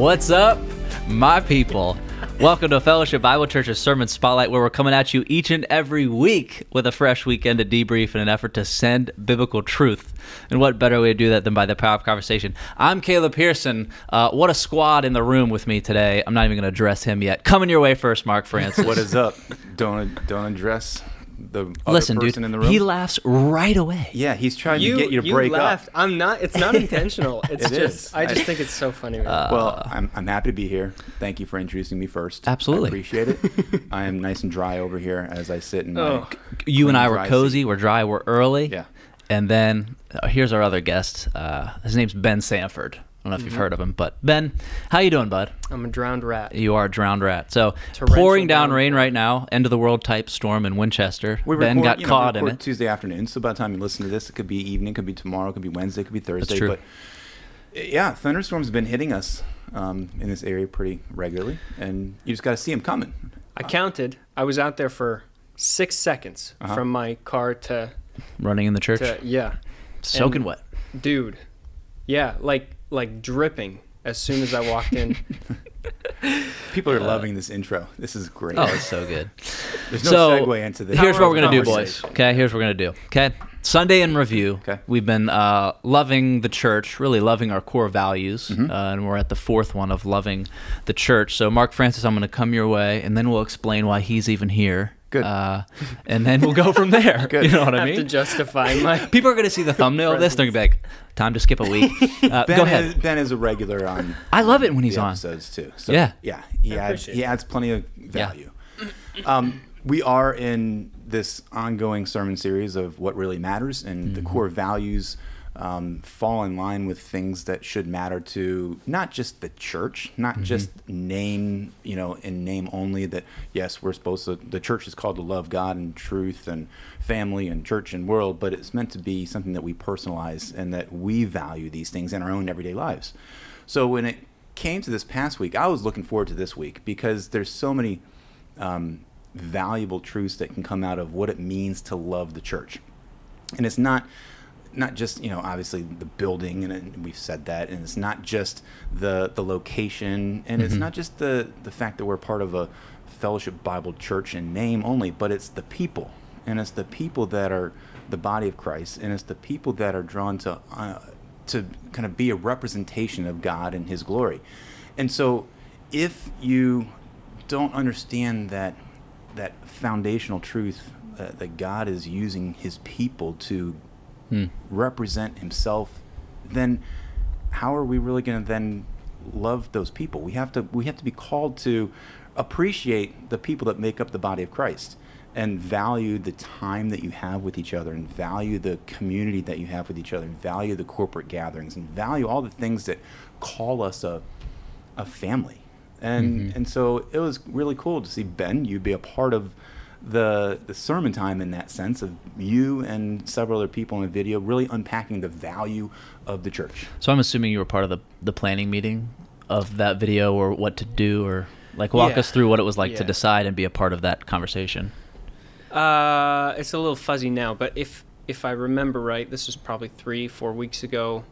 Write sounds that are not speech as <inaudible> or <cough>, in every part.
What's up, my people? Welcome to Fellowship Bible Church's Sermon Spotlight, where we're coming at you each and every week with a fresh weekend to debrief in an effort to send biblical truth. And what better way to do that than by the power of conversation? I'm Caleb Pearson. Uh, what a squad in the room with me today. I'm not even going to address him yet. Coming your way first, Mark Francis. What is up? <laughs> Don't don't address the other Listen, person dude, in the room. he laughs right away. yeah, he's trying You, to get you to you break laughed. up. I'm not. It's not <laughs> intentional. It's It just. is. I just I- think it's so funny. Man. well, I'm, I'm happy to be here. Thank you for introducing me first. Absolutely. I appreciate it. <laughs> I am nice and dry over here as I sit in my. Oh. You and I were cozy, seat. we're dry, we're early. Yeah. And then uh, here's our other guest. Uh, his name's Ben Sanford. I don't know if you've heard of him, but Ben, how you doing, bud? I'm a drowned rat. You are a drowned rat. So Torrential pouring down downpour. rain right now, end of the world type storm in Winchester. We ben record- got you know, we caught in record it. Tuesday afternoon, so by the time you listen to this, it could be evening, could be tomorrow, could be Wednesday, could be Thursday. true. But uh, yeah, thunderstorms have been hitting us um, in this area pretty regularly, and you just got to see them coming. I counted. I was out there for six seconds Uh-huh. from my car to Running in the church, to yeah, soaking and- wet. dude. Yeah, like like dripping as soon as I walked in. <laughs> People are loving this intro. This is great. Uh, Oh, it's so good. There's no so segue into this. Here's what we're gonna do, boys. Okay, here's what we're gonna do. Okay, Sunday in review. Okay. we've been uh, loving the church, really loving our core values, Mm-hmm. uh, and we're at the fourth one of loving the church. So, Mark Francis, I'm gonna come your way, and then we'll explain why he's even here. Good. Uh, and then we'll go from there. <laughs> Good. You know what I have mean? to justify my. <laughs> People are going to see the thumbnail of this. They're going to be like, time to skip a week. Uh, <laughs> Ben go ahead. Is, ben is a regular on. I love it when he's on. episodes too. So, Yeah. yeah, he I adds he adds plenty of value. Um, we are in this ongoing sermon series of what really matters, and the core values um, fall in line with things that should matter to not just the church, not just name, you know, in name only. That yes, we're supposed to. The church is called to love God and truth and family and church and world, but it's meant to be something that we personalize and that we value these things in our own everyday lives. So when it came to this past week, I was looking forward to this week because there's so many um, valuable truths that can come out of what it means to love the church, and it's not not just you know obviously the building and, we've said that, and it's not just the the location, and it's not just the the fact that we're part of a fellowship Bible church in name only, but it's the people, and it's the people that are the body of Christ, and it's the people that are drawn to. Uh, to kind of be a representation of God and His glory. And so, if you don't understand that that foundational truth uh, that God is using His people to Hmm. represent Himself, then how are we really going to then love those people? We have to we have to be called to appreciate the people that make up the body of Christ and value the time that you have with each other and value the community that you have with each other and value the corporate gatherings and value all the things that call us a a family. And mm-hmm. and so it was really cool to see Ben you be a part of the the sermon time in that sense of you and several other people in the video really unpacking the value of the church. So I'm assuming you were part of the, the planning meeting of that video or what to do or like walk Yeah. us through what it was like to decide and be a part of that conversation. Uh, it's a little fuzzy now, but if if I remember right, this was probably three, four weeks ago,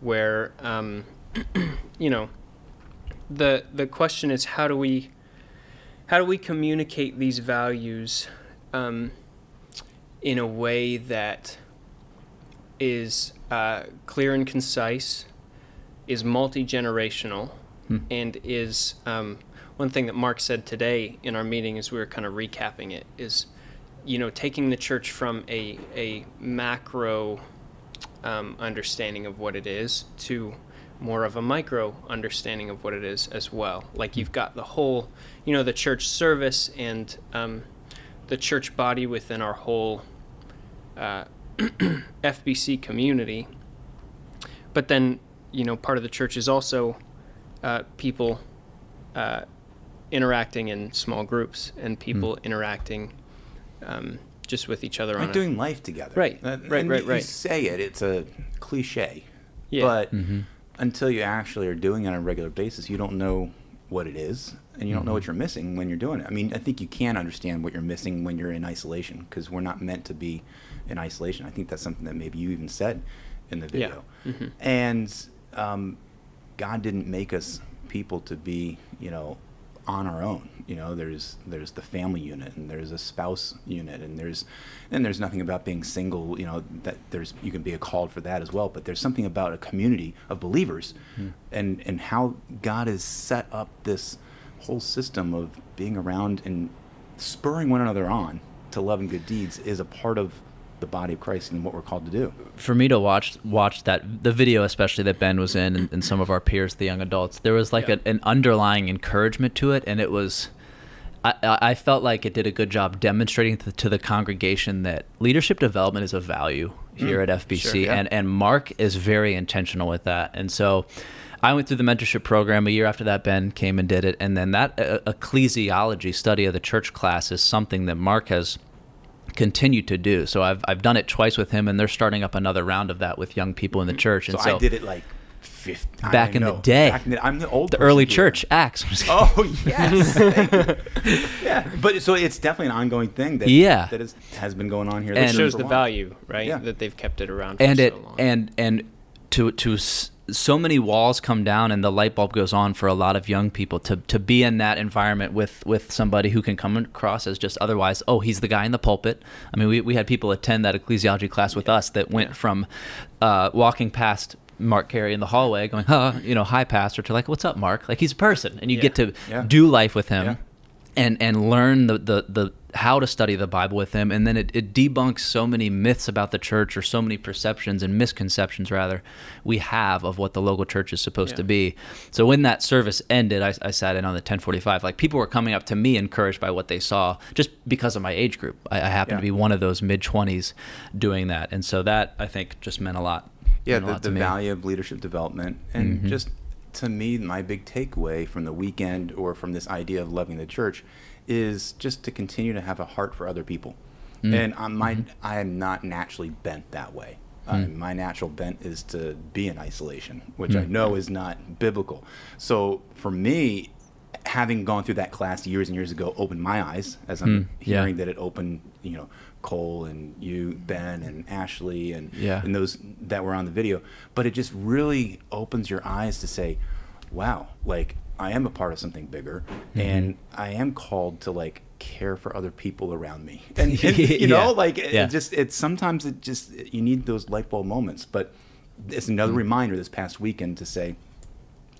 where um, <clears throat> you know, the the question is how do we how do we communicate these values um, in a way that is uh, clear and concise, is multi generational, and is um, one thing that Mark said today in our meeting as we were kind of recapping it is, you know, taking the church from a a macro um, understanding of what it is to more of a micro understanding of what it is as well. Like you've got the whole, you know, the church service and um, the church body within our whole uh, <clears throat> FBC community. But then, you know, part of the church is also uh, people uh, interacting in small groups and people interacting um, just with each other on like a- doing life together. Right, Uh, right, and right, You say it; it's a cliche, Yeah. but until you actually are doing it on a regular basis, you don't know what it is, and you don't know what you're missing when you're doing it. I mean, I think you can understand what you're missing when you're in isolation because we're not meant to be in isolation. I think that's something that maybe you even said in the Yeah. video. And um, God didn't make us people to be, you know, on our own. You know, there's there's the family unit and there's a spouse unit and there's and there's nothing about being single. You know, that there's you can be a called for that as well. But there's something about a community of believers, Hmm. and and how God has set up this whole system of being around and spurring one another on to love and good deeds is a part of the body of Christ and what we're called to do. for me to watch watch that the video especially that Ben was in and, and some of our peers the young adults there was like Yeah. a, an underlying encouragement to it and it was I, I felt like it did a good job demonstrating to, to the congregation that leadership development is a value here at FBC sure, yeah. and and Mark is very intentional with that and so I went through the mentorship program a year after that. Ben came and did it, and then that uh, ecclesiology study of the church class is something that Mark has continued to do. So I've I've done it twice with him, and they're starting up another round of that with young people in the mm-hmm. church. And So, so, I did it like 50, Back in the day. Back in the, I'm the old the early here. church acts. <laughs> Oh yes, <laughs> yeah. But so it's definitely an ongoing thing that Yeah. that is, has been going on here. And- It shows the value, right? Yeah. That they've kept it around for and so it long. and and to to s- so many walls come down and the light bulb goes on for a lot of young people to to be in that environment with with somebody who can come across as just otherwise oh he's the guy in the pulpit i mean we, we had people attend that ecclesiology class with us that went from uh, walking past Mark Carey in the hallway, going, "Huh, you know, hi, pastor," to like, "What's up, Mark?" Like he's a person, and you Yeah. get to Yeah. do life with him, Yeah. and and learn the, the the how to study the Bible with him, and then it, it debunks so many myths about the church or so many perceptions and misconceptions rather we have of what the local church is supposed to be. So when that service ended, I, I sat in on the 1045. Like people were coming up to me encouraged by what they saw, just because of my age group. I, I happen to be one of those mid 20s doing that, and so that I think just meant a lot. Yeah, the, lot the value of leadership development, and Mhm. just to me, my big takeaway from the weekend or from this idea of loving the church is just to continue to have a heart for other people. Mm. And I'm, my, I am not naturally bent that way. Uh, Mm. my natural bent is to be in isolation, which I Mm. know is not biblical. So for me, having gone through that class years and years ago opened my eyes as I'm Mm, yeah. hearing that it opened, you know, Cole and you, Ben and Ashley and Yeah. and those that were on the video. But it just really opens your eyes to say, wow, like I am a part of something bigger Mm-hmm. and I am called to like care for other people around me. <laughs> And, and, you know, Yeah. like it, Yeah. it just it's sometimes it just you need those light bulb moments. But it's another Mm. reminder this past weekend to say,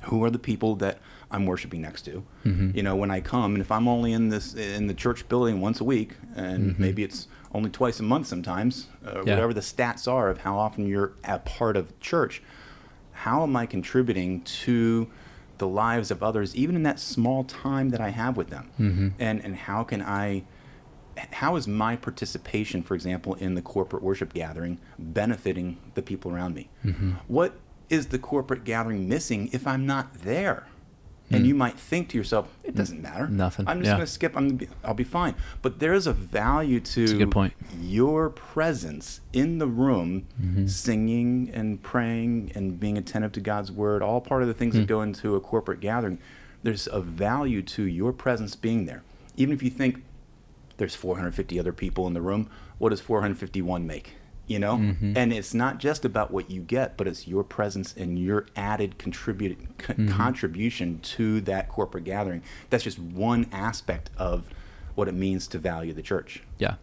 who are the people that I'm worshiping next to? Mhm. You know, when I come, and if I'm only in this in the church building once a week, and Mhm. maybe it's only twice a month sometimes, uh, Yeah. whatever the stats are of how often you're a part of church, how am I contributing to the lives of others, even in that small time that I have with them? Mhm. And and how can I? How is my participation, for example, in the corporate worship gathering, benefiting the people around me? Mhm. What is the corporate gathering missing if I'm not there? And Mm. you might think to yourself, it doesn't matter. Nothing, I'm just yeah. going to skip. I'm gonna be, I'll be fine. But there is a value to a your presence in the room, Mhm. singing and praying and being attentive to God's word, all part of the things Mm. that go into a corporate gathering. There's a value to your presence being there. Even if you think there's 450 other people in the room, what does 451 make? You know? Mhm. And it's not just about what you get, but it's your presence and your added contribute, co- Mhm. contribution to that corporate gathering. That's just one aspect of what it means to value the church. Yeah.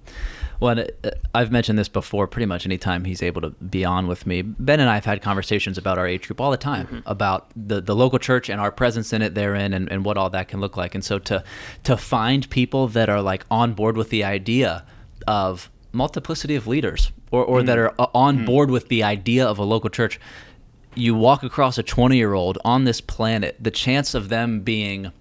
Well, uh, I've mentioned this before. Pretty much anytime he's able to be on with me, Ben and I have had conversations about our age group all the time about the, the local church and our presence in it therein, and, and what all that can look like. And so to to find people that are like on board with the idea of multiplicity of leaders, or or that are uh, on board with the idea of a local church, you walk across a 20 year old on this planet, the chance of them being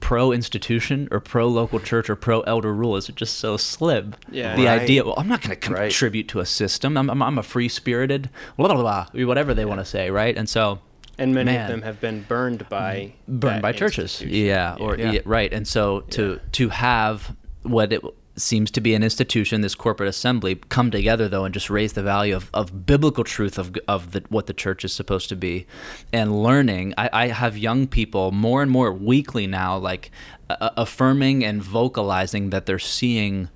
pro institution or pro local church or pro elder rule is just so slim. Yeah. The Right. idea, well, I'm not going to Right. contribute to a system. I'm, I'm, I'm a free spirited, blah, blah, blah, whatever they want to say, right? And so, and many man. of them have been burned by burned by churches. Yeah, or Yeah. yeah, right. And so to to have what it seems to be an institution, this corporate assembly, come together though and just raise the value of, of biblical truth of of the, what the church is supposed to be, and learning. I, I have young people more and more weekly now, like uh, affirming and vocalizing that they're seeing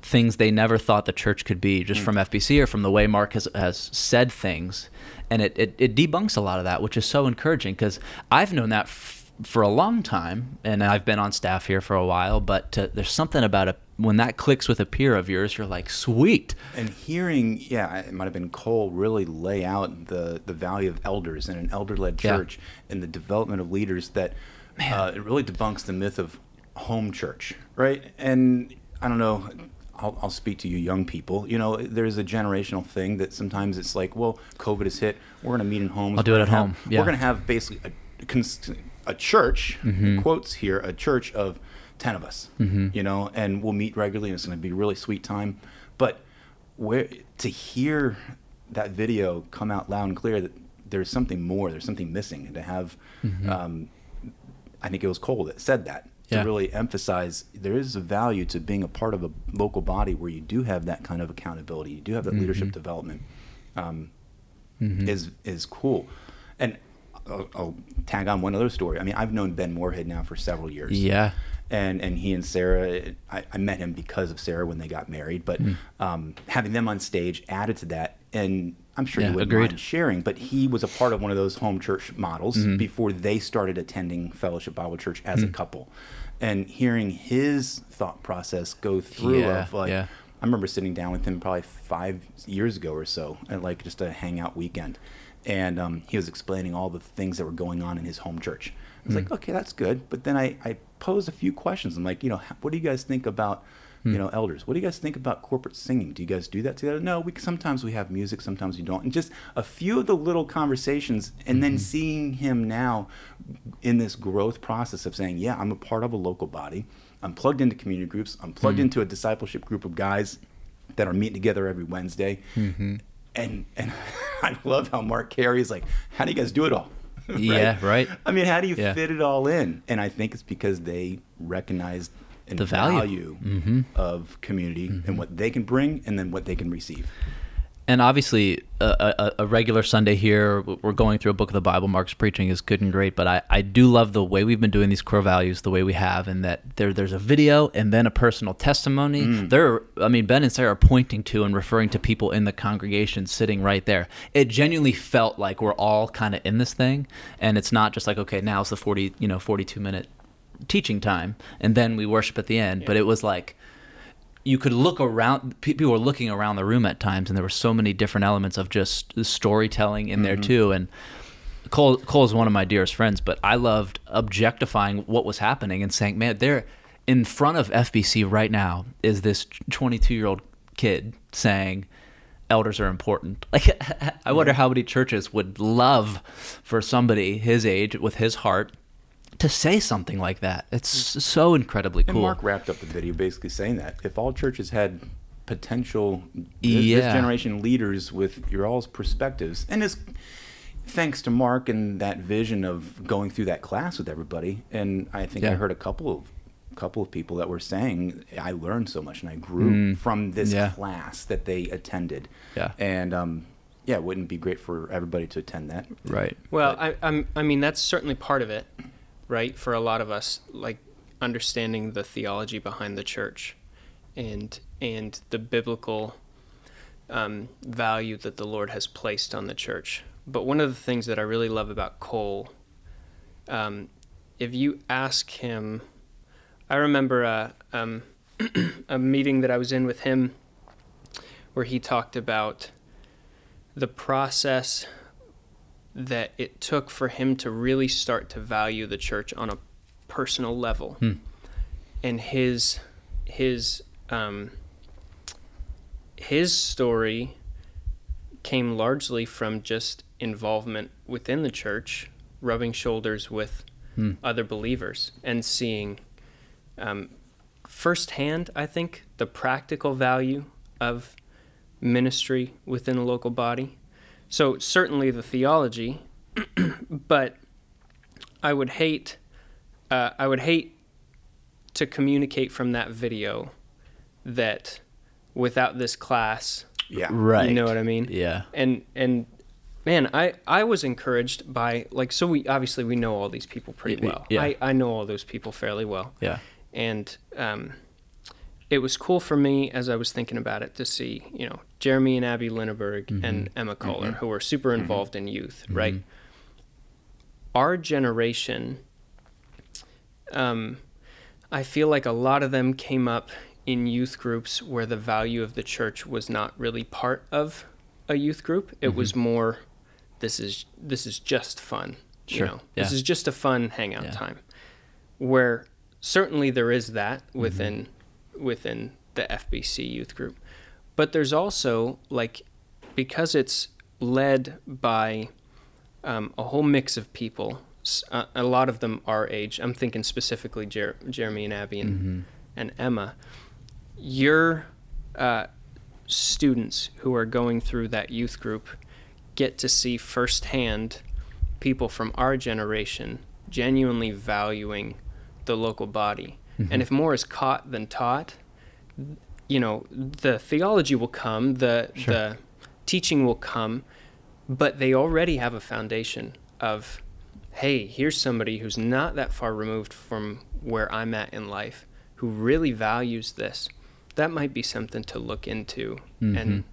things they never thought the church could be just from FBC or from the way Mark has, has said things. And it, it, it debunks a lot of that, which is so encouraging because I've known that f- for a long time, and I've been on staff here for a while, but to, there's something about it when that clicks with a peer of yours, you're like, sweet. And hearing, yeah, it might have been Cole really lay out the, the value of elders and an elder led Yeah. church and the development of leaders that uh, it really debunks the myth of home church, right? And I don't know. I'll, I'll speak to you young people. You know, there's a generational thing that sometimes it's like, well, COVID has hit. We're going to meet in homes. I'll do it at have- home. Yeah. We're going to have basically a, a church, Mm-hmm. quotes here, a church of 10 of us, you know, and we'll meet regularly and it's going to be a really sweet time. But where to hear that video come out loud and clear that there's something more, there's something missing, and to have, um, I think it was Cole that said that to really emphasize there is a value to being a part of a local body where you do have that kind of accountability, you do have that leadership development. Um, is is cool, and I'll, I'll tag on one other story. I mean, I've known Ben Moorhead now for several years Yeah. And and he and Sarah, I, I met him because of Sarah when they got married. But Hmm. um, having them on stage added to that, and I'm sure Yeah, you wouldn't agreed. mind sharing. But he was a part of one of those home church models Mm-hmm. before they started attending Fellowship Bible Church as Hmm. a couple, and hearing his thought process go through Yeah, of like. yeah. I remember sitting down with him probably five years ago or so at like just a hangout weekend. And um, he was explaining all the things that were going on in his home church. I was like, hmm. okay, that's good. But then I, I posed a few questions. I'm like, you know, what do you guys think about, you hmm. know, elders? What do you guys think about corporate singing? Do you guys do that together? No, we sometimes we have music, sometimes we don't. And just a few of the little conversations, and then hmm. seeing him now in this growth process of saying, yeah, I'm a part of a local body. I'm plugged into community groups. I'm plugged into a discipleship group of guys that are meeting together every Wednesday. Mm-hmm. And and <laughs> I love how Mark Carey is like, how do you guys do it all? <laughs> Yeah, right. I mean, how do you Yeah. fit it all in? And I think it's because they recognize and The value. value, mm-hmm. of community and mm-hmm. what they can bring and then what they can receive. And obviously a, a, a regular sunday here we're going through a book of the bible. Mark's preaching is good and great but I, I do love the way we've been doing these core values the way we have and that there there's a video and then a personal testimony. Mm. There i mean ben and sarah are pointing to and referring to people in the congregation sitting right there. It genuinely felt like we're all kind of in this thing and it's not just like okay now's the 40 you know 42 minute teaching time and then we worship at the end but it was like you could look around people were looking around the room at times and there were so many different elements of just storytelling in there mm-hmm. too and Cole Cole is one of my dearest friends but I loved objectifying what was happening and saying man there in front of FBC right now is this 22 year old kid saying elders are important. <laughs> Like I wonder how many churches would love for somebody his age with his heart to say something like that it's so incredibly And cool Mark wrapped up the video basically saying that if all churches had potential this, Yeah. this generation leaders with your all's perspectives, and it's thanks to Mark and that vision of going through that class with everybody. And I think I heard a couple of couple of people that were saying I learned so much and I grew from this Mm. Yeah. class that they attended. Yeah. And um, yeah, it wouldn't be great for everybody to attend that. right Well, But- I, I'm, I mean, that's certainly part of it, right? For a lot of us, like understanding the theology behind the church, and and the biblical um, value that the Lord has placed on the church. But one of the things that I really love about Cole, um, if you ask him, I remember a um, <clears throat> a meeting that I was in with him, where he talked about the process that it took for him to really start to value the church on a personal level Hmm. and his his um, his story came largely from just involvement within the church rubbing shoulders with Hmm. other believers and seeing um, firsthand i think the practical value of ministry within a local body so certainly the theology, <clears throat> but I would hate, uh, I would hate to communicate from that video that without this class, Yeah. right you know what I mean? yeah And and man, I I was encouraged by like so we obviously we know all these people pretty Y- y- well. yeah. I I know all those people fairly well yeah and um, it was cool for me as I was thinking about it to see, you know, Jeremy and Abby Linneberg mm-hmm. and Emma mm-hmm. Kohler, who are super mm-hmm. involved in youth, right? Our generation um, I feel like a lot of them came up in youth groups where the value of the church was not really part of a youth group. It was more, this is this is just fun. Sure, You know, this is just a fun hangout Yeah. time. Where certainly there is that within within the FBC youth group, but there's also like because it's led by um, a whole mix of people. Uh, a lot of them our age. I'm thinking specifically Jer- Jeremy and Abby and, and Emma. Your uh, students who are going through that youth group get to see firsthand people from our generation genuinely valuing the local body. And if more is caught than taught, you know, the theology will come, the Sure. the teaching will come, but they already have a foundation of, hey, here's somebody who's not that far removed from where I'm at in life, who really values this. That might be something to look into Mm-hmm. and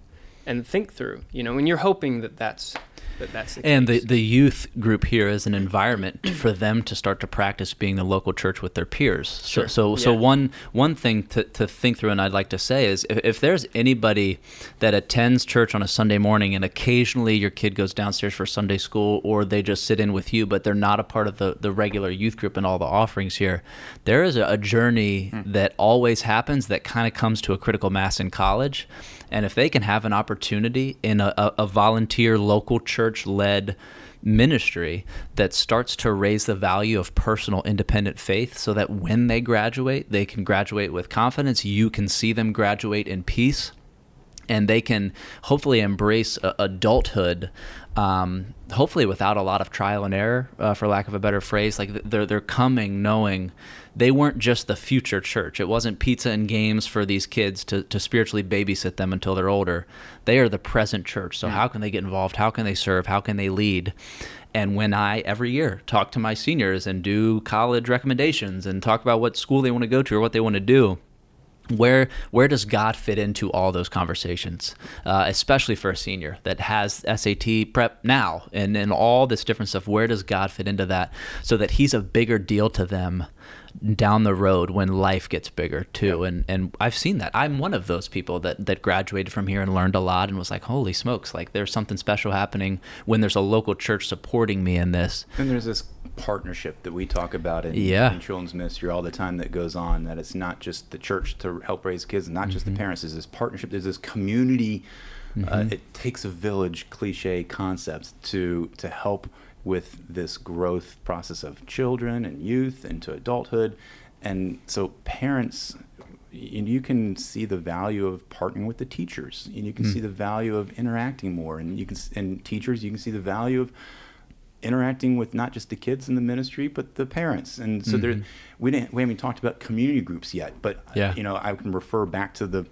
and think through. You know, and you're hoping that that's that that's the And the, case. the youth group here is an environment <clears throat> for them to start to practice being the local church with their peers. So Sure. so, so Yeah. one one thing to, to think through and I'd like to say is if, if there's anybody that attends church on a Sunday morning and occasionally your kid goes downstairs for Sunday school or they just sit in with you but they're not a part of the, the regular youth group and all the offerings here, there is a, a journey hmm. that always happens that kind of comes to a critical mass in college. And if they can have an opportunity in a, a, volunteer local church led ministry that starts to raise the value of personal independent faith so that when they graduate, they can graduate with confidence. You can see them graduate in peace and they can hopefully embrace adulthood um, hopefully without a lot of trial and error uh, for lack of a better phrase like they're, they're coming knowing they weren't just the future church. It wasn't pizza and games for these kids to, to spiritually babysit them until they're older. They are the present church. So how can they get involved? How can they serve? How can they lead? And when I every year talk to my seniors and do college recommendations and talk about what school they want to go to or what they want to do, where where does God fit into all those conversations, uh, especially for a senior that has SAT prep now and and all this different stuff? Where does God fit into that so that He's a bigger deal to them down the road when life gets bigger too? And and I've seen that. I'm one of those people that that graduated from here and learned a lot and was like, holy smokes, like there's something special happening when there's a local church supporting me in this. And there's this partnership that we talk about in, Yeah. in children's ministry all the time that goes on. That it's not just the church to help raise kids, and not just Mm-hmm. the parents. There's this partnership. There's this community. Uh, it takes a village cliche concept to to help with this growth process of children and youth into adulthood, and so parents. You, you can see the value of partnering with the teachers, and you can hmm. see the value of interacting more, and you can and teachers. You can see the value of interacting with not just the kids in the ministry but the parents and so there mm-hmm. we didn't we haven't talked about community groups yet but Yeah. you know i can refer back to the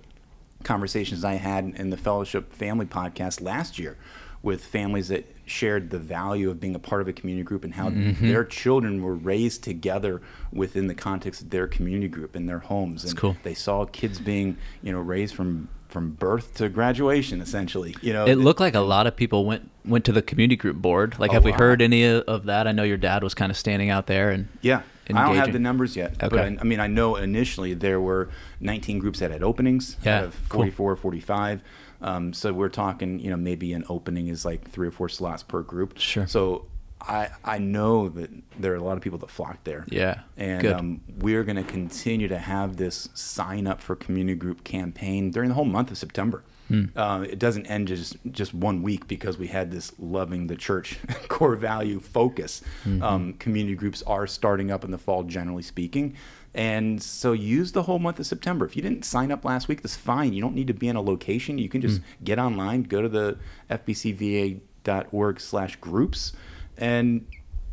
conversations i had in the fellowship family podcast last year with families that shared the value of being a part of a community group and how mm-hmm. their children were raised together within the context of their community group in their homes and cool. they saw kids being you know raised from from birth to graduation essentially you know It looked like a lot of people went went to the community group board. Like, have we heard any of that? I know your dad was kind of standing out there and Yeah. I don't have the numbers yet. But Okay. I, I mean, I know initially there were 19 groups that had openings Yeah, out of cool. 44, 45. Um, so we're talking, you know, maybe an opening is like three or four slots per group. Sure. So I, I know that there are a lot of people that flock there. Yeah, And um, we're going to continue to have this sign up for community group campaign during the whole month of September. Hmm. Uh, it doesn't end just just one week because we had this loving the church <laughs> core value focus. Mm-hmm. Um, community groups are starting up in the fall, generally speaking, and so use the whole month of September. If you didn't sign up last week, that's fine. You don't need to be in a location. You can just Hmm. get online, go to the fbcva.org/groups, and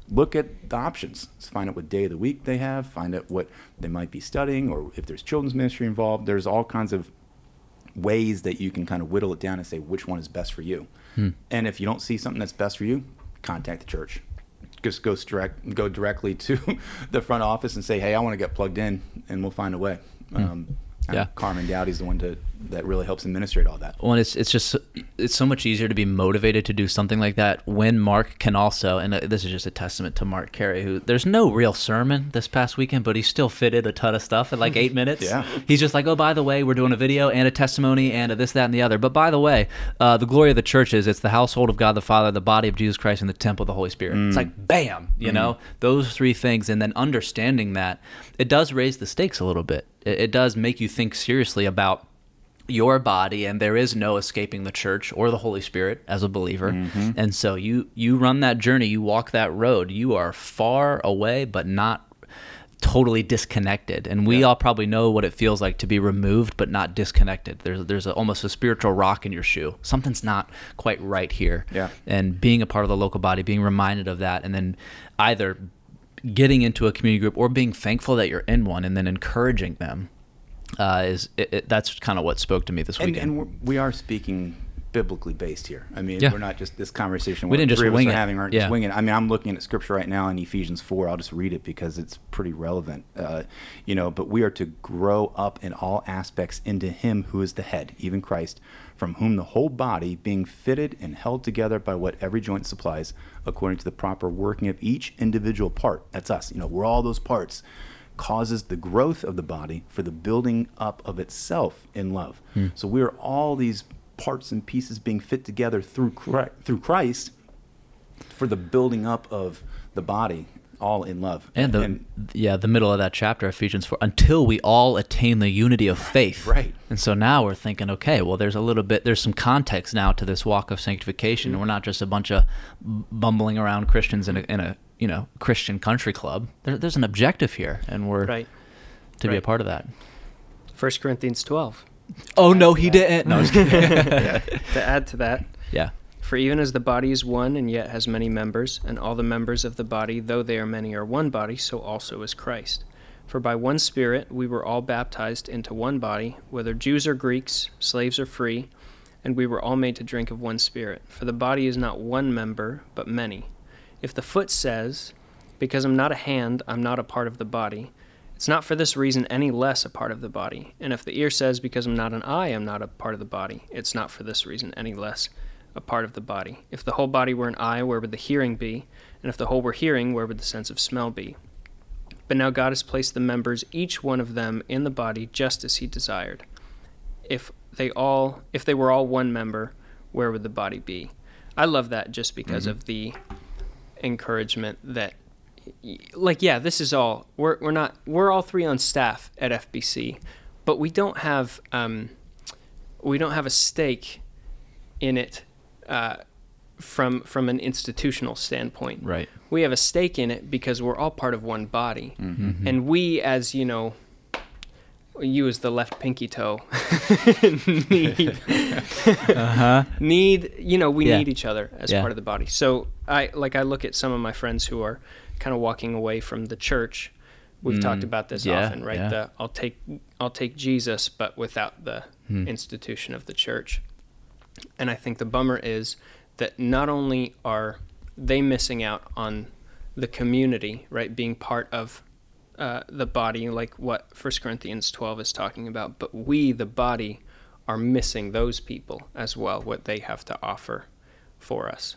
look at the options. Let's find out what day of the week they have, find out what they might be studying, or if there's children's ministry involved. There's all kinds of ways that you can kind of whittle it down and say which one is best for you. And if you don't see something that's best for you, contact the church. Just go direct, go directly to <laughs> the front office and say, "Hey, I want to get plugged in," and we'll find a way. Um, Yeah. Carmen Dowdy's the one to that really helps administrate all that. Well, it's it's just it's so much easier to be motivated to do something like that when Mark can also, and uh, this is just a testament to Mark Carey, who there's no real sermon this past weekend, but he still fitted a ton of stuff in like eight <laughs> minutes. Yeah. he's just like, oh, by the way, we're doing a video and a testimony and a this, that, and the other. But by the way, uh, the glory of the church is it's the household of God the Father, the body of Jesus Christ, and the temple of the Holy Spirit. It's like bam, you know, those three things, and then understanding that it does raise the stakes a little bit. It, it does make you think seriously about your body and there is no escaping the church or the holy spirit as a believer. Mm-hmm. And so you you run that journey you walk that road you are far away but not totally disconnected. And we all probably know what it feels like to be removed but not disconnected. There's there's a, almost a spiritual rock in your shoe. Something's not quite right here. Yeah. and being a part of the local body being reminded of that and then either getting into a community group or being thankful that you're in one and then encouraging them uh, is it, it, that's kind of what spoke to me this And, weekend. and we're, we are speaking biblically based here. I mean, Yeah. we're not just this conversation. We didn't just three of us wing it. having aren't Yeah. just winging. I mean, I'm looking at scripture right now in Ephesians four. I'll just read it because it's pretty relevant. Uh, you know, but we are to grow up in all aspects into Him who is the head, even Christ, from whom the whole body, being fitted and held together by what every joint supplies, according to the proper working of each individual part. That's us. You know, we're all those parts causes the growth of the body for the building up of itself in love. Hmm. So we are all these parts and pieces being fit together through Christ, through Christ for the building up of the body, all in love. and the yeah, the middle of that chapter, Ephesians four, until we all attain the unity of faith. Right. And so now we're thinking, okay, well, there's a little bit, there's some context now to this walk of sanctification. Hmm. We're not just a bunch of bumbling around Christians in a, in a you know Christian country club. There, there's an objective here, and we're Right. to be a part of that. 1 Corinthians 12. Oh no, he didn't. No, kidding. <laughs> To add to that, yeah. For even as the body is one and yet has many members, and all the members of the body, though they are many, are one body, so also is Christ. For by one Spirit we were all baptized into one body, whether Jews or Greeks, slaves or free, and we were all made to drink of one Spirit. For the body is not one member, but many. If the foot says, Because I'm not a hand, I'm not a part of the body, it's not for this reason any less a part of the body. And if the ear says, Because I'm not an eye, I'm not a part of the body, it's not for this reason any less a part of the body. If the whole body were an eye, where would the hearing be? And if the whole were hearing, where would the sense of smell be? But now God has placed the members, each one of them, in the body just as He desired. If they all, if they were all one member, where would the body be? I love that just because mm-hmm. of the encouragement that, like, yeah, this is all. We're we're not. We're all three on staff at FBC, but we don't have um, we don't have a stake in it uh, from from an institutional standpoint. Right. We have a stake in it because we're all part of one body, Mm-hmm. and we, as you know, you as the left pinky toe, <laughs> need Uh-huh. need you know we Yeah. need each other as Yeah. part of the body. So I like I look at some of my friends who are kind of walking away from the church. We've talked about this Mm. yeah, often, right? The I'll take I'll take Jesus, but without the Hmm. institution of the church. And I think the bummer is that not only are they missing out on the community, right, being part of uh, the body, like what 1 Corinthians 12 is talking about, but we, the body, are missing those people as well, what they have to offer for us.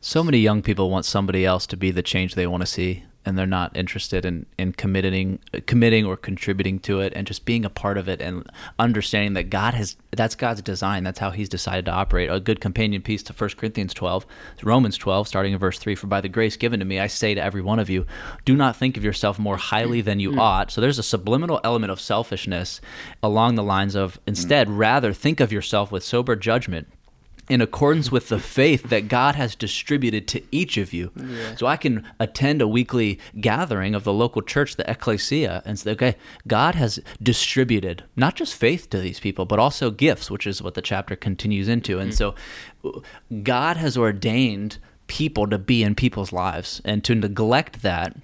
So many young people want somebody else to be the change they want to see, and they're not interested in, in committing committing or contributing to it, and just being a part of it, and understanding that God has that's God's design. That's how He's decided to operate. A good companion piece to 1 Corinthians 12, Romans 12, starting in verse three. For by the grace given to me, I say to every one of you, do not think of yourself more highly than you mm. ought. So there's a subliminal element of selfishness along the lines of instead, rather think of yourself with sober judgment in accordance with the faith that God has distributed to each of you. So I can attend a weekly gathering of the local church, the ecclesia, and say, okay, God has distributed not just faith to these people, but also gifts, which is what the chapter continues into. And mm-hmm. so God has ordained people to be in people's lives, and to neglect that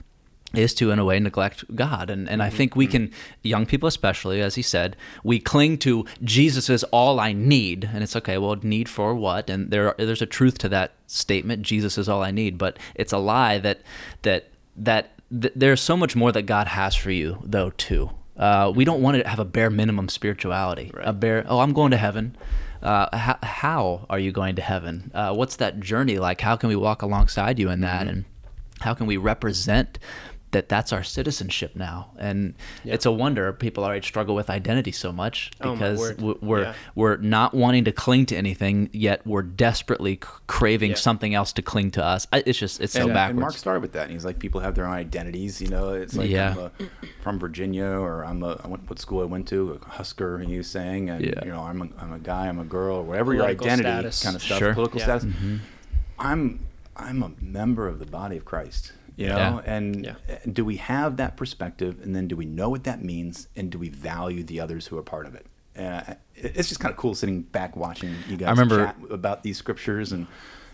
is to in a way neglect god and, and i think we can young people especially as he said we cling to jesus is all i need and it's okay well need for what and there there's a truth to that statement jesus is all i need but it's a lie that that that th- there's so much more that god has for you though too Uh, we don't want to have a bare minimum spirituality. A bare, oh, I'm going to heaven. Uh, how, how are you going to heaven? Uh, what's that journey like? How can we walk alongside you in that? And how can we represent that that's our citizenship now? And Yeah. it's a wonder people already struggle with identity so much Oh, because word. w- we're Yeah. we're not wanting to cling to anything, yet we're desperately craving Yeah. something else to cling to us. It's just it's so and, backwards. and Mark started with that, and he's like, people have their own identities. You know, it's like Yeah. I'm a, from Virginia, or I'm a I went what school I went to, a Husker. He was saying, and Yeah. you know, I'm a, I'm a guy, I'm a girl, or whatever your identity status. kind of stuff, Sure. political Yeah. status. Mm-hmm. I'm I'm a member of the body of Christ. You know, Yeah. and Yeah. and do we have that perspective, and then do we know what that means, and do we value the others who are part of it? Uh, it's just kind of cool sitting back watching you guys I remember- chat about these scriptures and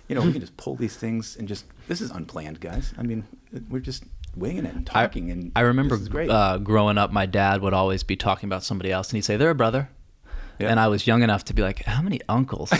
you know we can just pull these things and just this is unplanned guys i mean we're just winging it and talking and I remember great Uh, growing up, my dad would always be talking about somebody else, and he'd say, "They're a brother," Yeah. and I was young enough to be like, "How many uncles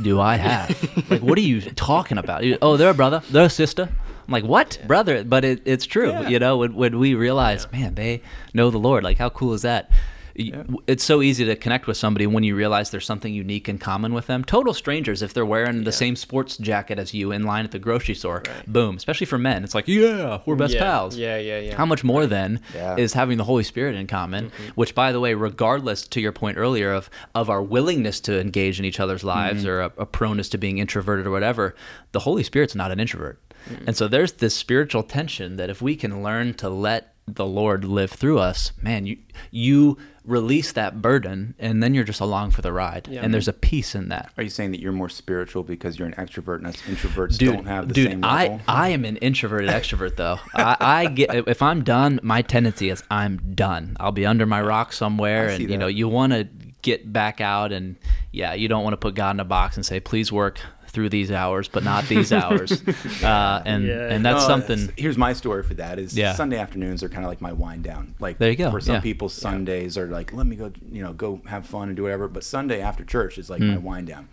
do I have? <laughs> like, what are you talking about? You- Oh, they're a brother, they're a sister." I'm like, "What, brother?" But it, it's true, Yeah. you know. When, when we realize, man, they know the Lord. Like, how cool is that? Yeah. It's so easy to connect with somebody when you realize there's something unique in common with them. Total strangers if they're wearing the same sports jacket as you in line at the grocery store. Right. Boom. Especially for men, it's like, yeah, we're best yeah, pals. Yeah, yeah, yeah. How much more then Yeah. is having the Holy Spirit in common? Mm-hmm. Which, by the way, regardless to your point earlier of of our willingness to engage in each other's lives Mm-hmm. or a, a proneness to being introverted or whatever, the Holy Spirit's not an introvert, Mm. and so there's this spiritual tension that if we can learn to let the Lord live through us, man, you you release that burden, and then you're just along for the ride, Yeah. and there's a peace in that. are you saying that you're more spiritual because you're an extrovert and us introverts dude, don't have the dude, same I, level I I am an introverted <laughs> extrovert though. I, I get if I'm done, my tendency is I'm done. I'll be under my rock somewhere, and see you know you want to get back out, and yeah, you don't want to put God in a box and say, please work through these hours, but not these hours. <laughs> Uh, and Yeah. and that's No, something. Here's my story for that: is Yeah. Sunday afternoons are kind of like my wind down. Like There you go, For some yeah. people, Sundays are like, let me go, you know, go have fun and do whatever. But Sunday after church is like my Hmm. wind down.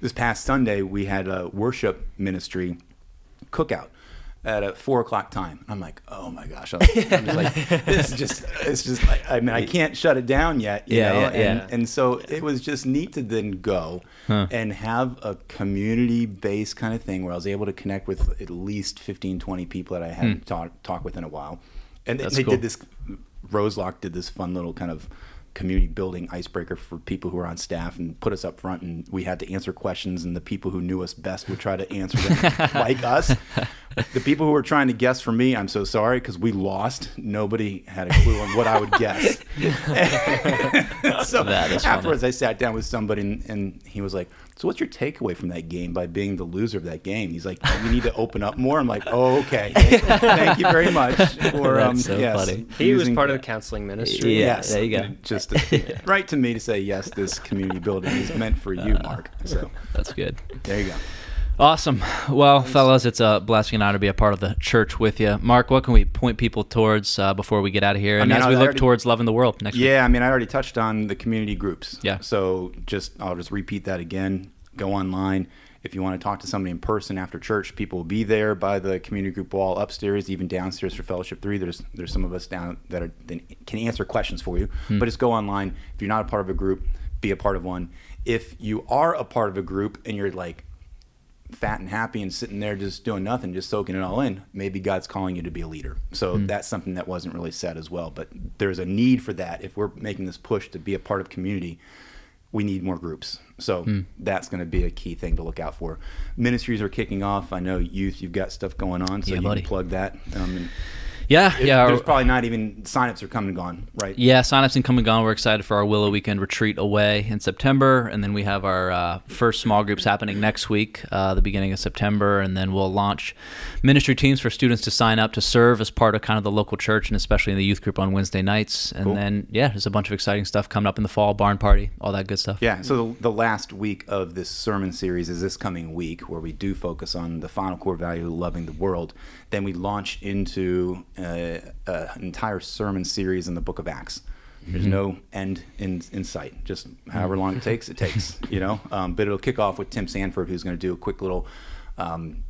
This past Sunday, we had a worship ministry cookout at a four o'clock time. I'm like, oh my gosh! I'm, I'm just like, <laughs> this is just, it's just like, I mean, I can't shut it down yet. You Yeah, know? yeah, and, yeah. and so it was just neat to then go Huh. and have a community based kind of thing where I was able to connect with at least 15, 20 people that I hadn't talked talk with in a while. And Hmm. That's they cool. did this, Roselock did this fun little kind of community building icebreaker for people who were on staff and put us up front and we had to answer questions and the people who knew us best would try to answer them like us. <laughs> The people who were trying to guess for me, I'm so sorry because we lost. Nobody had a clue on what I would guess. <laughs> so That is funny. afterwards, I sat down with somebody and, and he was like, "So what's your takeaway from that game by being the loser of that game?" He's like, "You need to open up more." I'm like, "Oh, okay. Thank, thank you very much for um, That's so yes, funny. he was part of the counseling ministry. Yeah, Yes, there you go. Just <laughs> <laughs> right to me to say yes. This community building is meant for you, Mark. So That's good. there you go. Awesome. Well, fellas, it's a blessing and honor to be a part of the church with you. Mark, what can we point people towards uh, before we get out of here? And mean, as I we look already- towards loving the world next week. Yeah, I mean, I already touched on the community groups. Yeah. So just I'll just repeat that again. Go online. If you want to talk to somebody in person after church, people will be there by the community group wall upstairs, even downstairs for Fellowship Three. There's there's some of us down that are that can answer questions for you. Hmm. But just go online. If you're not a part of a group, be a part of one. If you are a part of a group and you're like fat and happy and sitting there just doing nothing, just soaking it all in, maybe God's calling you to be a leader. So that's something that wasn't really said as well. But there's a need for that. If we're making this push to be a part of community, we need more groups. So that's going to be a key thing to look out for. Ministries are kicking off. I know youth, you've got stuff going on, so Yeah, you buddy. can plug that. Um, and Yeah, it- yeah. There's probably not even signups are coming and gone, right? Yeah, signups and come and gone. We're excited for our Willow Weekend retreat away in September, and then we have our uh, first small groups happening next week, uh, the beginning of September, and then we'll launch ministry teams for students to sign up to serve as part of kind of the local church and especially in the youth group on Wednesday nights. And Cool. then yeah, there's a bunch of exciting stuff coming up in the fall, barn party, all that good stuff. Yeah, so the, the last week of this sermon series is this coming week where we do focus on the final core value, loving the world. Then we launch into uh, an entire sermon series in the book of Acts. There's no end in, in sight. Just however long it takes, it takes, you know. <laughs> Um, but it'll kick off with Tim Sanford, who's going to do a quick little um,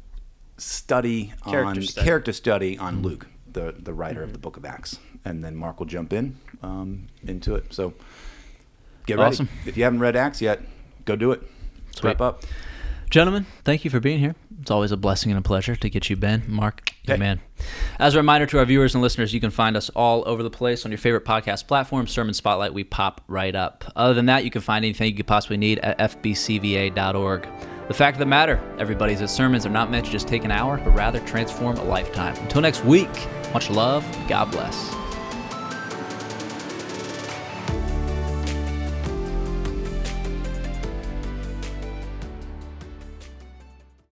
study Character on study. character study on Luke, the the writer of the book of Acts. and then Mark will jump in um, into it. So get Awesome. ready. If you haven't read Acts yet, go do it. Sweet. Wrap up. Gentlemen, thank you for being here. It's always a blessing and a pleasure to get you, Ben, Mark, Hey. man. As a reminder to our viewers and listeners, you can find us all over the place on your favorite podcast platform, Sermon Spotlight. We pop right up. Other than that, you can find anything you could possibly need at fbcva.org. The fact of the matter, everybody, is that sermons are not meant to just take an hour, but rather transform a lifetime. Until next week, much love. God bless.